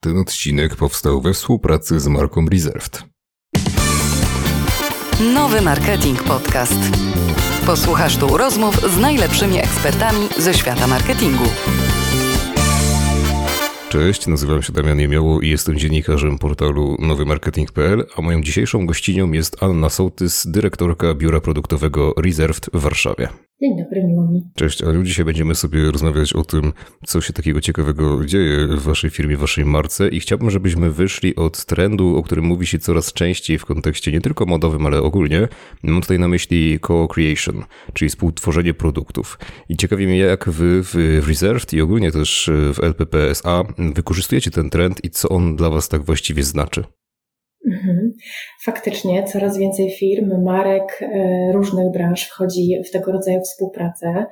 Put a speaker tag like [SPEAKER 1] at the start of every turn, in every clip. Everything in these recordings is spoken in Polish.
[SPEAKER 1] Ten odcinek powstał we współpracy z marką Reserved.
[SPEAKER 2] Nowy Marketing Podcast. Posłuchasz tu rozmów z najlepszymi ekspertami ze świata marketingu.
[SPEAKER 1] Cześć, nazywam się Damian Jemioło i jestem dziennikarzem portalu nowymarketing.pl, a moją dzisiejszą gościnią jest Anna Sołtys, dyrektorka biura produktowego Reserved w Warszawie.
[SPEAKER 3] Dzień dobry, miło mi.
[SPEAKER 1] Cześć Aniu, dzisiaj będziemy sobie rozmawiać o tym, co się takiego ciekawego dzieje w waszej firmie, w waszej marce i chciałbym, żebyśmy wyszli od trendu, o którym mówi się coraz częściej w kontekście nie tylko modowym, ale ogólnie. Mam tutaj na myśli co-creation, czyli współtworzenie produktów. I ciekawi mnie, jak wy w Reserved i ogólnie też w LPPSA wykorzystujecie ten trend i co on dla was tak właściwie znaczy.
[SPEAKER 3] Mhm. Faktycznie coraz więcej firm, marek e, różnych branż wchodzi w tego rodzaju współpracę.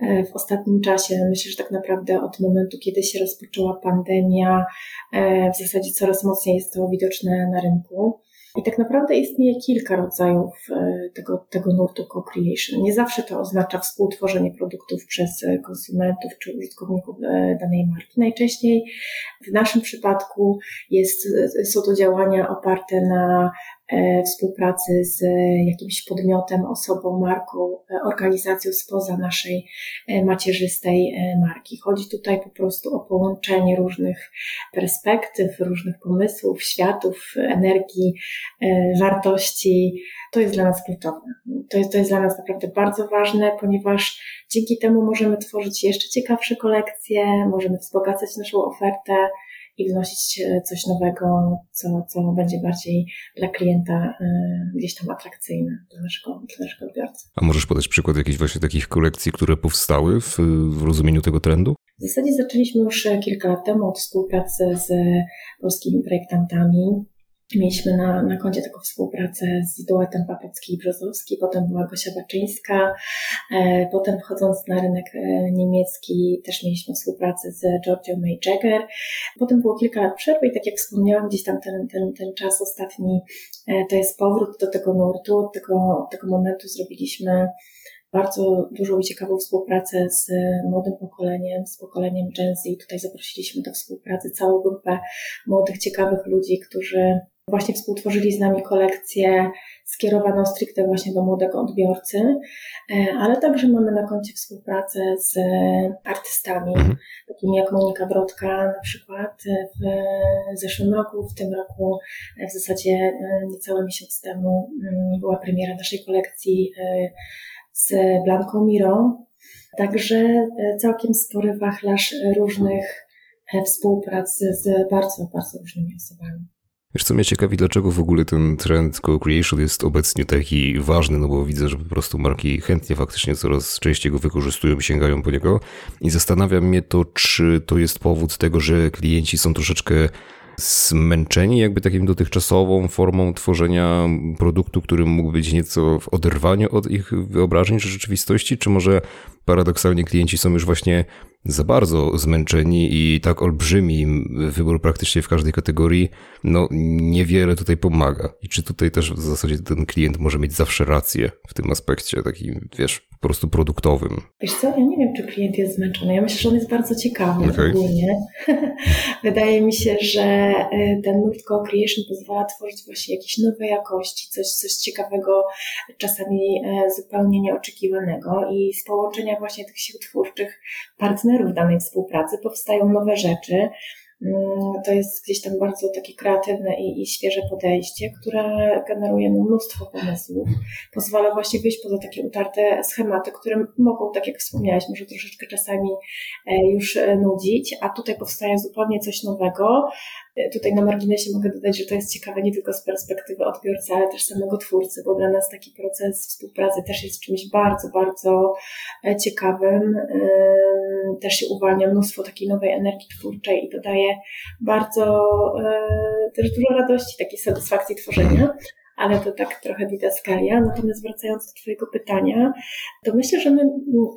[SPEAKER 3] E, w ostatnim czasie myślę, że tak naprawdę od momentu, kiedy się rozpoczęła pandemia, e, w zasadzie coraz mocniej jest to widoczne na rynku. I tak naprawdę istnieje kilka rodzajów e, tego, tego nurtu co-creation. Nie zawsze to oznacza współtworzenie produktów przez e, konsumentów czy użytkowników e, danej marki. Najczęściej w naszym przypadku jest, są to działania oparte na współpracy z jakimś podmiotem, osobą, marką, e, organizacją spoza naszej e, macierzystej marki. Chodzi tutaj po prostu o połączenie różnych perspektyw, różnych pomysłów, światów, energii, wartości. To jest dla nas kluczowe. To jest, to jest dla nas naprawdę bardzo ważne, ponieważ dzięki temu możemy tworzyć jeszcze ciekawsze kolekcje, możemy wzbogacać naszą ofertę, i wnosić e, coś nowego, co, co będzie bardziej dla klienta e, gdzieś tam atrakcyjne dla naszego, dla naszego odbiorcy.
[SPEAKER 1] A możesz podać przykład jakichś właśnie takich kolekcji, które powstały w, w rozumieniu tego trendu?
[SPEAKER 3] W zasadzie zaczęliśmy już kilka lat temu od współpracy z polskimi projektantami, Mieliśmy na, na koncie taką współpracę z duetem Papecki i Brzozowski, potem była Gosia Baczyńska, e, potem wchodząc na rynek e, niemiecki też mieliśmy współpracę z Georgią May Jagger. Potem było kilka lat przerwy i tak jak wspomniałam, gdzieś tam ten, ten, ten czas ostatni e, to jest powrót do tego nurtu, od tego, od tego momentu zrobiliśmy bardzo dużą i ciekawą współpracę z młodym pokoleniem, z pokoleniem Gen Z. Tutaj zaprosiliśmy do współpracy całą grupę młodych, ciekawych ludzi, którzy Właśnie współtworzyli z nami kolekcję skierowaną stricte właśnie do młodego odbiorcy, e, ale także mamy na koncie współpracę z artystami, mhm. takimi jak Monika Brodka na przykład w zeszłym roku, w tym roku w zasadzie e, niecały miesiąc temu mm, była premiera naszej kolekcji e, z Blanką Mirą. Także całkiem spory wachlarz różnych współprac z bardzo, bardzo różnymi osobami.
[SPEAKER 1] Wiesz co mnie ciekawi, dlaczego w ogóle ten trend co-creation jest obecnie taki ważny, no bo widzę, że po prostu marki chętnie faktycznie coraz częściej go wykorzystują, sięgają po niego. I zastanawia mnie to, czy to jest powód tego, że klienci są troszeczkę zmęczeni jakby takim dotychczasową formą tworzenia produktu, który mógł być nieco w oderwaniu od ich wyobrażeń czy rzeczywistości, czy może paradoksalnie klienci są już właśnie za bardzo zmęczeni i tak olbrzymi wybór praktycznie w każdej kategorii, no niewiele tutaj pomaga. I czy tutaj też w zasadzie ten klient może mieć zawsze rację w tym aspekcie takim, wiesz, po prostu produktowym?
[SPEAKER 3] Wiesz co, ja nie wiem, czy klient jest zmęczony. Ja myślę, że on jest bardzo ciekawy okay. ogólnie. Wydaje mi się, że e, ten nurt co-creation pozwala tworzyć właśnie jakieś nowe jakości, coś, coś ciekawego, czasami e, zupełnie nieoczekiwanego i z połączenia właśnie tych sił twórczych partnerów danej współpracy powstają nowe rzeczy, to jest gdzieś tam bardzo takie kreatywne i, i świeże podejście, które generuje mnóstwo pomysłów, pozwala właśnie wyjść poza takie utarte schematy, które mogą, tak jak wspomniałeś, może troszeczkę czasami e, już e, nudzić, a tutaj powstaje zupełnie coś nowego, Tutaj na marginesie mogę dodać, że to jest ciekawe nie tylko z perspektywy odbiorcy, ale też samego twórcy, bo dla nas taki proces współpracy też jest czymś bardzo, bardzo e, ciekawym. Też się uwalnia mnóstwo takiej nowej energii twórczej i dodaje bardzo e, też dużo radości, takiej satysfakcji tworzenia. Ale to tak trochę didaskalia. Natomiast wracając do Twojego pytania, to myślę, że my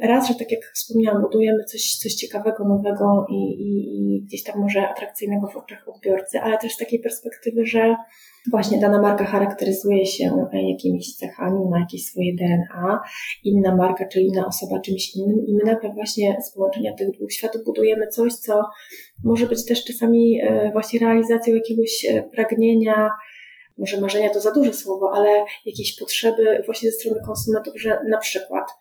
[SPEAKER 3] raz, że tak jak wspomniałam, budujemy coś, coś ciekawego, nowego i, i, i gdzieś tam może atrakcyjnego w oczach odbiorcy, ale też z takiej perspektywy, że właśnie dana marka charakteryzuje się jakimiś cechami, ma jakieś swoje DNA, inna marka czy inna osoba czymś innym i my nagle właśnie z połączenia tych dwóch światów budujemy coś, co może być też czasami e, właśnie realizacją jakiegoś e, pragnienia, może marzenia to za duże słowo, ale jakiejś potrzeby właśnie ze strony konsumentów, że na przykład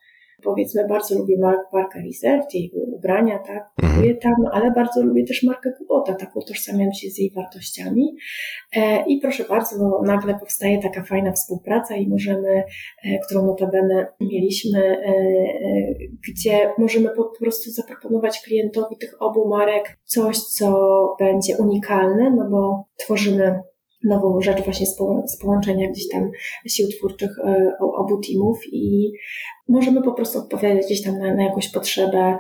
[SPEAKER 3] powiedzmy bardzo lubię markę Reserved, jej ubrania, tak, mhm. kupuję tam, ale bardzo lubię też markę Kubota, tak utożsamiam się z jej wartościami e, i proszę bardzo, nagle powstaje taka fajna współpraca i możemy, e, którą notabene mieliśmy, e, gdzie możemy po prostu zaproponować klientowi tych obu marek coś, co będzie unikalne, no bo tworzymy nową rzecz właśnie z, połączenia gdzieś tam sił twórczych e, obu teamów i możemy po prostu odpowiadać gdzieś tam na, na jakąś potrzebę,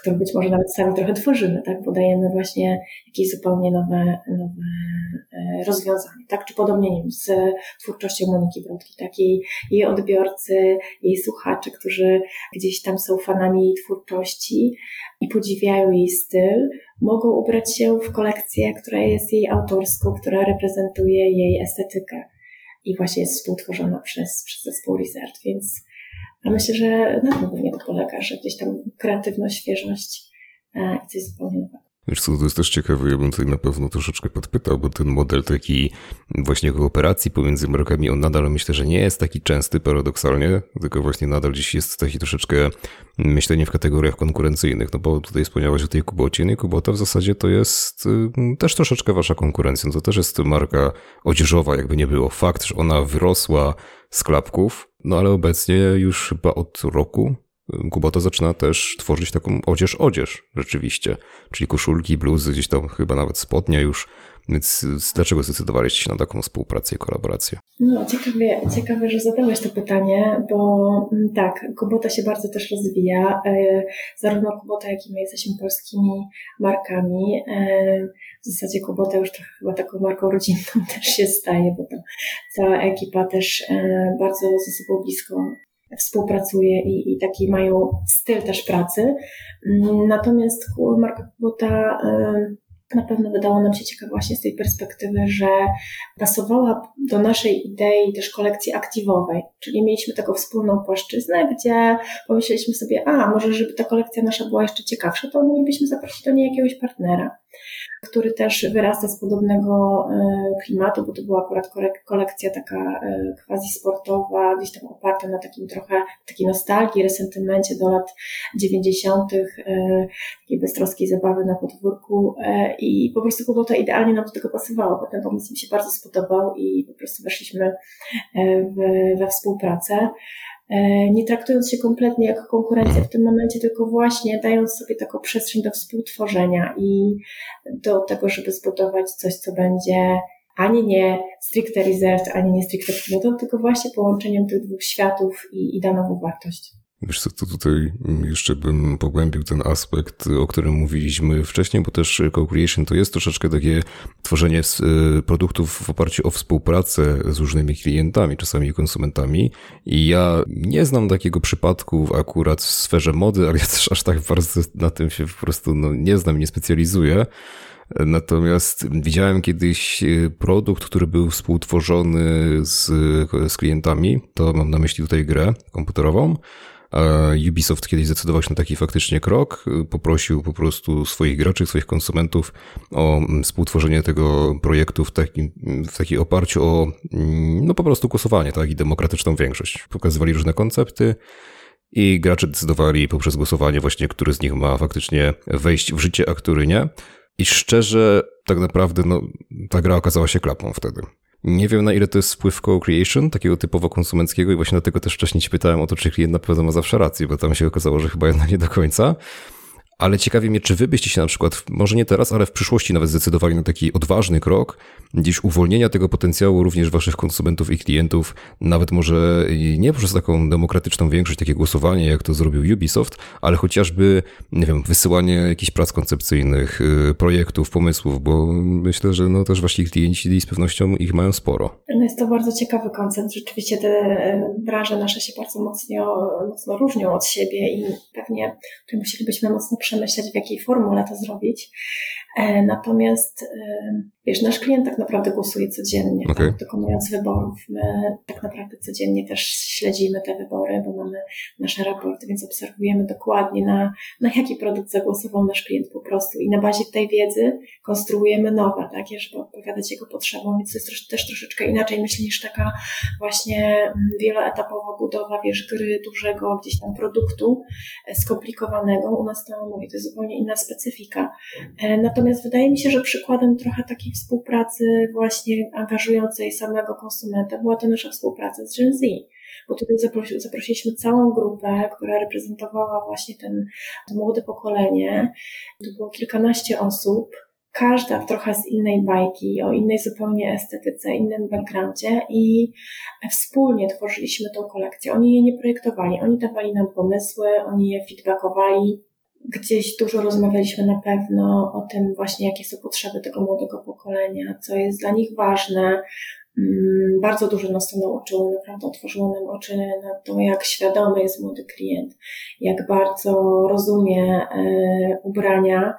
[SPEAKER 3] którą być może nawet sami trochę tworzymy, tak? Podajemy właśnie jakieś zupełnie nowe, nowe e, rozwiązania, tak? Czy podobnie nie wiem, z twórczością Moniki Brodki, tak? Jej, jej odbiorcy, jej słuchacze, którzy gdzieś tam są fanami jej twórczości i podziwiają jej styl, mogą ubrać się w kolekcję, która jest jej autorską, która reprezentuje jej estetykę i właśnie jest współtworzona przez, przez zespół Research, więc myślę, że na tym głównie to polega, że gdzieś tam kreatywność, świeżość e, i coś zupełnie nowego.
[SPEAKER 1] Wiesz co, to jest też ciekawe, ja bym tutaj na pewno troszeczkę podpytał, bo ten model taki właśnie kooperacji pomiędzy markami, on nadal myślę, że nie jest taki częsty paradoksalnie, tylko właśnie nadal gdzieś jest taki troszeczkę myślenie w kategoriach konkurencyjnych, no bo tutaj wspomniałaś o tej Kubocie, no i Kubota w zasadzie to jest y, też troszeczkę wasza konkurencja, no to też jest marka odzieżowa, jakby nie było. Fakt, że ona wyrosła z klapków, no ale obecnie już chyba od roku Kubota zaczyna też tworzyć taką odzież-odzież rzeczywiście, czyli koszulki, bluzy, gdzieś tam chyba nawet spodnia już. Więc dlaczego zdecydowaliście się na taką współpracę i kolaborację?
[SPEAKER 3] No, ciekawe, ciekawe, że zadałeś to pytanie, bo mm, tak, Kubota się bardzo też rozwija. E, zarówno Kubota, jak i my jesteśmy polskimi markami. E, w zasadzie Kubota już trochę chyba taką marką rodzinną też się staje, bo tam cała ekipa też e, bardzo ze sobą blisko współpracuje i, i taki mają styl też pracy. Mm, natomiast marka Kubota na pewno wydało nam się ciekawe właśnie z tej perspektywy, że pasowała do naszej idei też kolekcji aktywowej, czyli mieliśmy taką wspólną płaszczyznę, gdzie pomyśleliśmy sobie, a może żeby ta kolekcja nasza była jeszcze ciekawsza, to moglibyśmy zaprosić do niej jakiegoś partnera który też wyrasta z podobnego e, klimatu, bo to była akurat kolekcja taka e, quasi sportowa, gdzieś tam oparta na takim trochę takiej nostalgii, resentymencie do lat 90., e, takiej beztroskiej zabawy na podwórku i po prostu to idealnie nam do tego pasowało, bo ten pomysł mi się bardzo spodobał i po prostu weszliśmy we współpracę. E, nie traktując się kompletnie jako konkurencja w tym momencie, tylko właśnie dając sobie taką przestrzeń do współtworzenia i do tego, żeby zbudować coś, co będzie ani nie stricte reserved, ani nie stricte przygotowy, tylko właśnie połączeniem tych dwóch światów i, i da nową wartość.
[SPEAKER 1] Wiesz co, to tutaj jeszcze bym pogłębił ten aspekt, o którym mówiliśmy wcześniej, bo też co-creation to jest troszeczkę takie tworzenie y, produktów w oparciu o współpracę z różnymi klientami, czasami konsumentami. I ja nie znam takiego przypadku akurat w sferze mody, ale ja też aż tak bardzo na tym się po prostu no, nie znam, nie specjalizuję. Natomiast widziałem kiedyś y, produkt, który był współtworzony z, z klientami. To mam na myśli tutaj grę komputerową Ubisoft kiedyś zdecydował się na taki faktycznie krok, poprosił po prostu swoich graczy, swoich konsumentów o mm, współtworzenie tego projektu w takim, w takim oparciu o mm, no po prostu głosowanie, tak, i demokratyczną większość. Pokazywali różne koncepty, i gracze decydowali poprzez głosowanie właśnie, który z nich ma faktycznie wejść w życie, a który nie. I szczerze, tak naprawdę, no, ta gra okazała się klapą wtedy. Nie wiem, na ile to jest wpływ co-creation, takiego typowo konsumenckiego i właśnie dlatego też wcześniej ci pytałem o to, czy klient na pewno ma zawsze rację, bo tam się okazało, że chyba jednak nie do końca. Ale ciekawi mnie, czy wy byście się na przykład, może nie teraz, ale w przyszłości nawet zdecydowali na taki odważny krok gdzieś uwolnienia tego potencjału również waszych konsumentów i klientów, nawet może nie przez taką demokratyczną większość, takie głosowanie, jak to zrobił Ubisoft, ale chociażby, nie wiem, wysyłanie jakichś prac koncepcyjnych, y, projektów, pomysłów, bo myślę, że no też wasi klienci z pewnością ich mają sporo.
[SPEAKER 3] No jest to bardzo ciekawy koncept. Rzeczywiście te e, branże nasze się bardzo mocno, mocno różnią od siebie i pewnie musielibyśmy mocno przemyśleć, w jakiej formule to zrobić. E, natomiast e, wiesz, nasz klient tak naprawdę głosuje codziennie, okay. tak, dokonując wyborów. My tak naprawdę codziennie też śledzimy te wybory, bo mamy nasze raporty, więc obserwujemy dokładnie na, na jaki produkt zagłosował nasz klient po prostu i na bazie tej wiedzy konstruujemy nowe, tak, żeby odpowiadać jego potrzebom, więc to jest też troszeczkę inaczej myślę niż taka właśnie mm, wieloetapowa budowa, wiesz, gry dużego gdzieś tam produktu e, skomplikowanego. U nas to mówię, to jest zupełnie inna specyfika. Natomiast wydaje mi się, że przykładem trochę takiej współpracy właśnie angażującej samego konsumenta była to nasza współpraca z Gen Z. Bo tutaj zaprosiliśmy całą grupę, która reprezentowała właśnie ten, to młode pokolenie. To było kilkanaście osób, każda trochę z innej bajki, o innej zupełnie estetyce, innym backgroundzie i wspólnie tworzyliśmy tą kolekcję. Oni je nie projektowali, oni dawali nam pomysły, oni je feedbackowali, Gdzieś dużo rozmawialiśmy na pewno o tym właśnie, jakie są potrzeby tego młodego pokolenia, co jest dla nich ważne. Mm, bardzo dużo nas to nauczyło, naprawdę otworzyło nam oczy na to, jak świadomy jest młody klient, jak bardzo rozumie e, ubrania,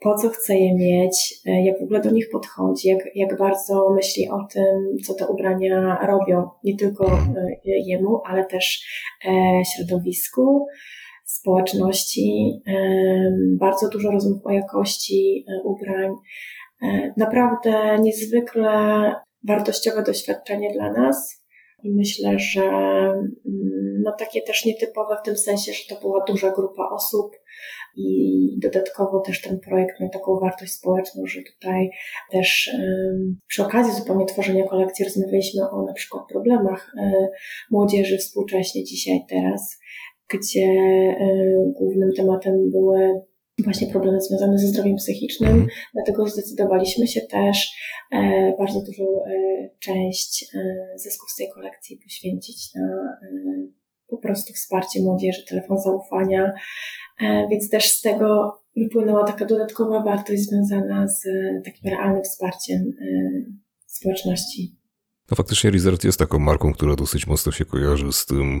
[SPEAKER 3] po co chce je mieć, e, jak w ogóle do nich podchodzi, jak, jak bardzo myśli o tym, co te ubrania robią, nie tylko e, jemu, ale też środowisku społeczności, bardzo dużo rozmów o jakości e, ubrań. E, naprawdę niezwykle wartościowe doświadczenie dla nas i myślę, że mm, no takie też nietypowe w tym sensie, że to była duża grupa osób i dodatkowo też ten projekt miał taką wartość społeczną, że tutaj też przy okazji zupełnie tworzenia kolekcji rozmawialiśmy o na przykład problemach e, młodzieży współcześnie dzisiaj, teraz, gdzie e, głównym tematem były właśnie problemy związane ze zdrowiem psychicznym, dlatego zdecydowaliśmy się też e, bardzo dużą e, część zysków z tej kolekcji poświęcić na po prostu wsparcie młodzieży, telefon zaufania, więc też z tego wypłynęła taka dodatkowa wartość związana z takim realnym wsparciem społeczności.
[SPEAKER 1] No faktycznie Resort jest taką marką, która dosyć mocno się kojarzy z tym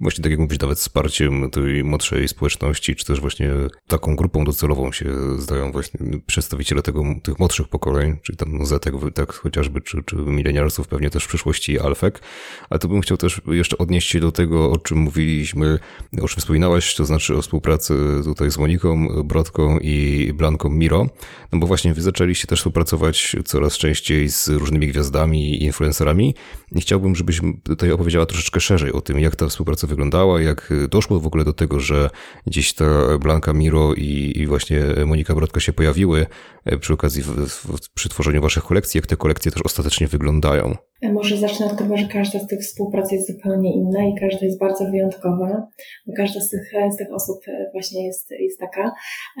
[SPEAKER 1] Właśnie tak jak mówisz, nawet wsparciem tej młodszej społeczności, czy też właśnie taką grupą docelową się zdają właśnie przedstawiciele tego, tych młodszych pokoleń, czyli tam Zetek, tak chociażby, czy, czy milenialsów, pewnie też w przyszłości Alfek. Ale to bym chciał też jeszcze odnieść się do tego, o czym mówiliśmy, o czym wspominałaś, to znaczy o współpracy tutaj z Moniką Brodką i Blanką Miro, no bo właśnie wy zaczęliście też współpracować coraz częściej z różnymi gwiazdami i influencerami i chciałbym, żebyś tutaj opowiedziała troszeczkę szerzej o tym, jak ta współpraca wyglądała, jak doszło w ogóle do tego, że gdzieś ta Blanka Miro i, i właśnie Monika Brodka się pojawiły e, przy okazji w, w, przy tworzeniu waszych kolekcji, jak te kolekcje też ostatecznie wyglądają.
[SPEAKER 3] Może zacznę od tego, że każda z tych współprac jest zupełnie inna i każda jest bardzo wyjątkowa, bo każda z tych, z tych osób właśnie jest, jest taka.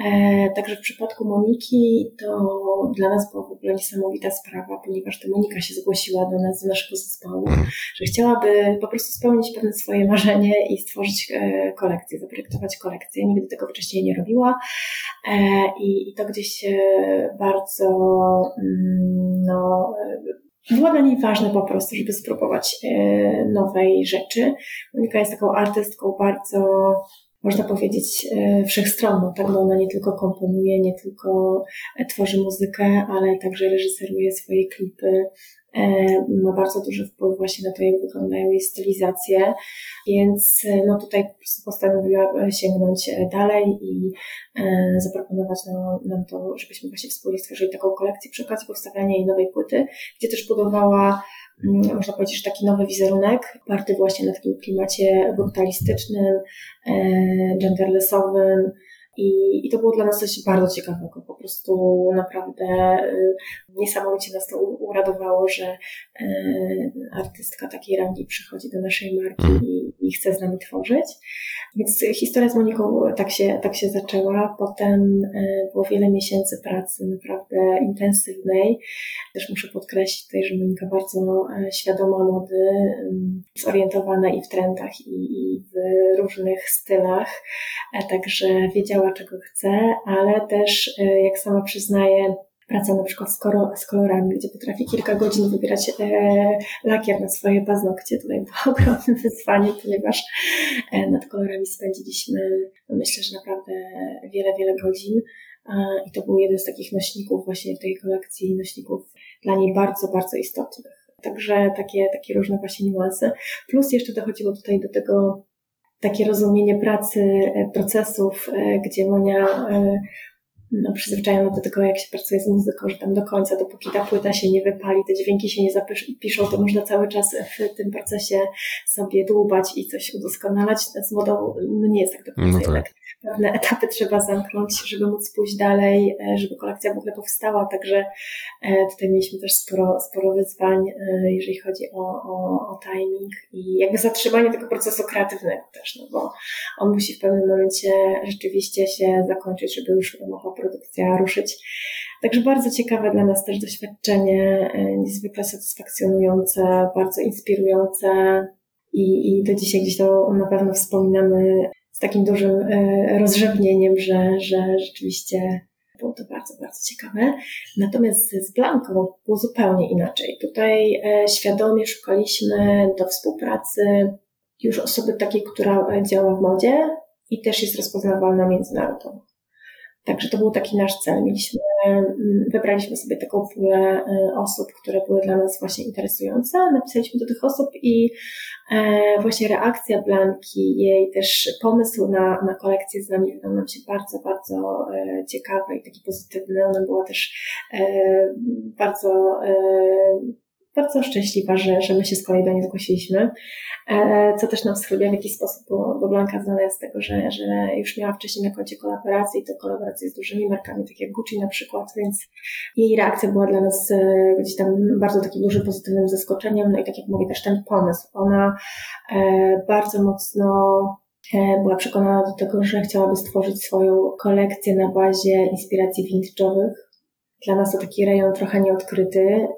[SPEAKER 3] E, także w przypadku Moniki to dla nas była w ogóle niesamowita sprawa, ponieważ to Monika się zgłosiła do nas, do naszego zespołu, mhm. że chciałaby po prostu spełnić pewne swoje marzenie i stworzyć e, kolekcję, zaprojektować kolekcję. Nigdy tego wcześniej nie robiła e, i, to gdzieś bardzo mm, no, było dla niej ważne po prostu, żeby spróbować e, nowej rzeczy. Monika jest taką artystką bardzo, można powiedzieć, e, wszechstronną, tak, bo ona nie tylko komponuje, nie tylko tworzy muzykę, ale także reżyseruje swoje klipy, E, ma bardzo duży wpływ właśnie na to, jak wyglądają jej stylizacje, więc e, no tutaj po prostu postanowiła e, sięgnąć dalej i zaproponować nam, nam to, żebyśmy właśnie wspólnie stworzyli taką kolekcję przy okazji powstawania jej nowej płyty, gdzie też budowała można powiedzieć, że taki nowy wizerunek, oparty właśnie na takim klimacie brutalistycznym, genderlessowym, i, I to było dla nas coś bardzo ciekawego. Po prostu naprawdę y, niesamowicie nas to uradowało, że y, artystka takiej rangi przychodzi do naszej marki mhm. I, chce z nami tworzyć. Więc historia z Moniką tak się, tak się zaczęła. Potem e, było wiele miesięcy pracy naprawdę intensywnej. Też muszę podkreślić tutaj, że Monika bardzo e, świadoma mody, zorientowana i w trendach, i w różnych stylach. Także wiedziała, czego chce, ale też, jak sama przyznaje, praca na przykład z, z kolorami, gdzie potrafi kilka godzin wybierać e, lakier na swoje paznokcie. Tutaj było ogromne wyzwanie, ponieważ e, nad kolorami spędziliśmy, no myślę, że naprawdę wiele, wiele godzin. I to był jeden z takich nośników właśnie tej kolekcji, nośników dla niej bardzo, bardzo istotnych. Także takie, takie różne właśnie niuanse. Plus jeszcze dochodziło tutaj do tego takie rozumienie pracy, e, procesów, e, gdzie Monia e, no, przyzwyczajona do tego, jak się pracuje z muzyką, że tam do końca, dopóki ta płyta się nie wypali, te dźwięki się nie zapiszą, to można cały czas w tym procesie sobie dłubać i coś udoskonalać. Z modą no nie jest tak do końca. No tak pewne etapy trzeba zamknąć, żeby móc pójść dalej, e, żeby kolekcja w ogóle powstała. Także e, tutaj mieliśmy też sporo, sporo wyzwań, e, jeżeli chodzi o, o, o timing i jakby zatrzymanie tego procesu kreatywnego też, no bo on musi w pewnym momencie rzeczywiście się zakończyć, żeby już mogła produkcja ruszyć. Także bardzo ciekawe dla nas też doświadczenie, niezwykle satysfakcjonujące, bardzo inspirujące i, i do dzisiaj gdzieś to na pewno wspominamy z takim dużym e, rozrzewnieniem, że, że rzeczywiście było to bardzo, bardzo ciekawe. Natomiast z Blanką było zupełnie inaczej. Tutaj e, świadomie szukaliśmy do współpracy już osoby takiej, która działa w modzie i też jest rozpoznawalna międzynarodowo. Także to był taki nasz cel. Mieliśmy, mm, wybraliśmy sobie taką pulę y, osób, które były dla nas właśnie interesujące. Napisaliśmy do tych osób i e, właśnie reakcja Blanki, jej też pomysł na, na kolekcję z nami wydał nam się bardzo, bardzo e, ciekawy i taki pozytywny. Ona była też e, bardzo bardzo szczęśliwa, że, że my się z kolei do niej zgłosiliśmy, e, co też nam schlubia w jakiś sposób, bo, bo Blanka znana jest z tego, że, że już miała wcześniej na koncie kolaboracje i to kolaboracje z dużymi markami, tak jak Gucci na przykład, więc jej reakcja była dla nas e, gdzieś tam bardzo takim dużym pozytywnym zaskoczeniem, no i tak jak mówię, też ten pomysł. Ona e, bardzo mocno była przekonana do tego, że chciałaby stworzyć swoją kolekcję na bazie inspiracji vintage'owych, dla nas to taki rejon trochę nieodkryty,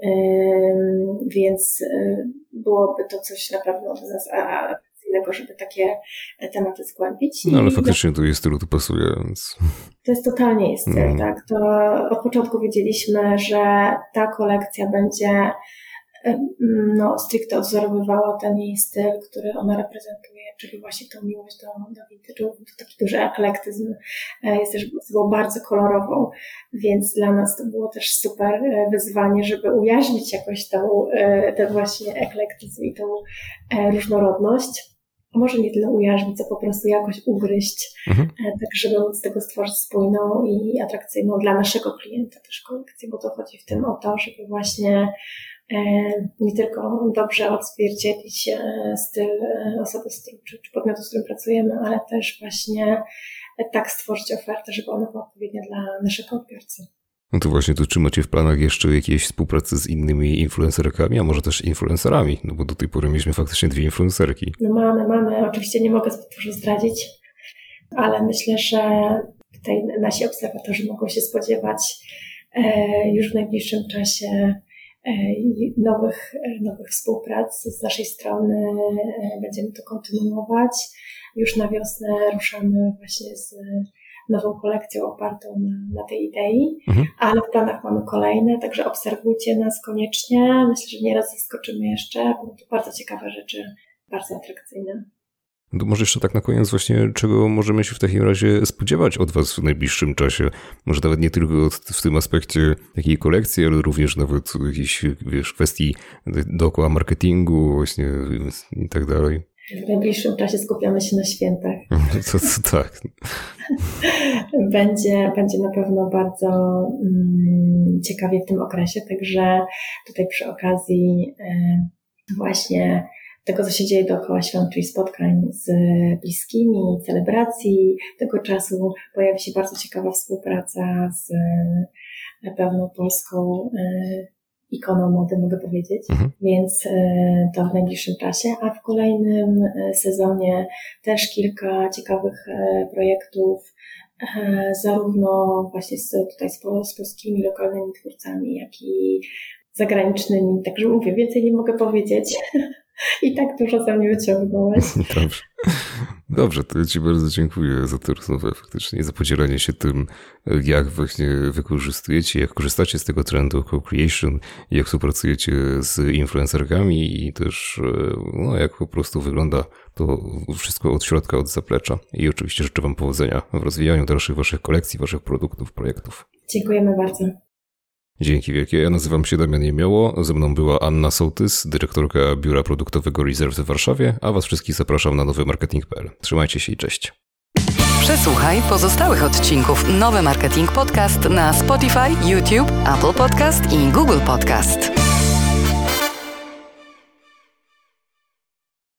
[SPEAKER 3] więc y, byłoby to coś na pewno dla nas atrakcyjnego, żeby takie tematy zgłębić.
[SPEAKER 1] No ale faktycznie tu jest stylu to pasuje, więc...
[SPEAKER 3] To jest totalnie jest cel, no. tak. To od początku wiedzieliśmy, że ta kolekcja będzie no, stricte odzorowywała ten jej styl, który ona reprezentuje, czyli właśnie tą miłość do, do vintage'u, to taki duży eklektyzm. E, jest też osobą bardzo kolorową, więc dla nas to było też super e, wyzwanie, żeby ujarzmić jakoś tą, e, ten właśnie eklektyzm i tą różnorodność może nie tyle ujarzmić, co po prostu jakoś ugryźć, mhm. tak żeby móc z tego stworzyć spójną i atrakcyjną dla naszego klienta też kolekcję, bo to chodzi w tym o to, żeby właśnie nie tylko dobrze odzwierciedlić e, styl e, osoby czy, czy podmiotu, z którym pracujemy, ale też właśnie tak stworzyć ofertę, żeby ona była odpowiednia dla naszego odbiorcy.
[SPEAKER 1] No to właśnie, to czy macie w planach jeszcze jakieś współpracy z innymi influencerkami, a może też influencerami? No bo do tej pory mieliśmy faktycznie dwie influencerki.
[SPEAKER 3] No mamy, mamy. Oczywiście nie mogę zbyt dużo zdradzić, ale myślę, że tutaj nasi obserwatorzy mogą się spodziewać już w najbliższym czasie E, nowych, e, nowych współprac z naszej strony. E, będziemy to kontynuować. Już na wiosnę ruszamy właśnie z nową kolekcją opartą na, na tej idei, mhm. ale w planach mamy kolejne, także obserwujcie nas koniecznie. Myślę, że nieraz zaskoczymy jeszcze, bo to bardzo ciekawe rzeczy, bardzo atrakcyjne.
[SPEAKER 1] To może jeszcze tak na koniec właśnie, czego możemy się w takim razie spodziewać od Was w najbliższym czasie? Może nawet nie tylko w tym aspekcie takiej kolekcji, ale również nawet jakichś wiesz, kwestii dookoła marketingu właśnie i tak dalej.
[SPEAKER 3] W najbliższym czasie skupiamy się na świętach.
[SPEAKER 1] To, to tak.
[SPEAKER 3] będzie, będzie na pewno bardzo mm, ciekawie w tym okresie, także tutaj przy okazji y, właśnie tego, co się dzieje dookoła świąt, czyli spotkań z bliskimi, celebracji. Tego czasu pojawi się bardzo ciekawa współpraca z pewną polską ikoną mody, mogę powiedzieć, mhm. więc e, to w najbliższym czasie, a w kolejnym e, sezonie też kilka ciekawych projektów, zarówno właśnie z, tutaj z, z polskimi lokalnymi twórcami, jak i zagranicznymi. Także mówię, więcej nie mogę powiedzieć. I tak dużo za mnie wyciągnąłeś.
[SPEAKER 1] Dobrze. Dobrze, to Ci bardzo dziękuję za tę rozmowę faktycznie, za podzielenie się tym, jak właśnie wykorzystujecie, jak korzystacie z tego trendu co-creation, jak współpracujecie z influencerkami i też no, jak po prostu wygląda to wszystko od środka, od zaplecza. I oczywiście życzę Wam powodzenia w rozwijaniu dalszych Waszych kolekcji, Waszych produktów, projektów.
[SPEAKER 3] Dziękujemy bardzo.
[SPEAKER 1] Dzięki wielkie. Ja nazywam się Damian Jemioło. Ze mną była Anna Sołtys, dyrektorka Biura Produktowego Reserve w Warszawie, a Was wszystkich zapraszam na nowy marketing.pl. Trzymajcie się i cześć.
[SPEAKER 2] Przesłuchaj pozostałych odcinków Nowy Marketing Podcast na Spotify, YouTube, Apple Podcast i Google Podcast.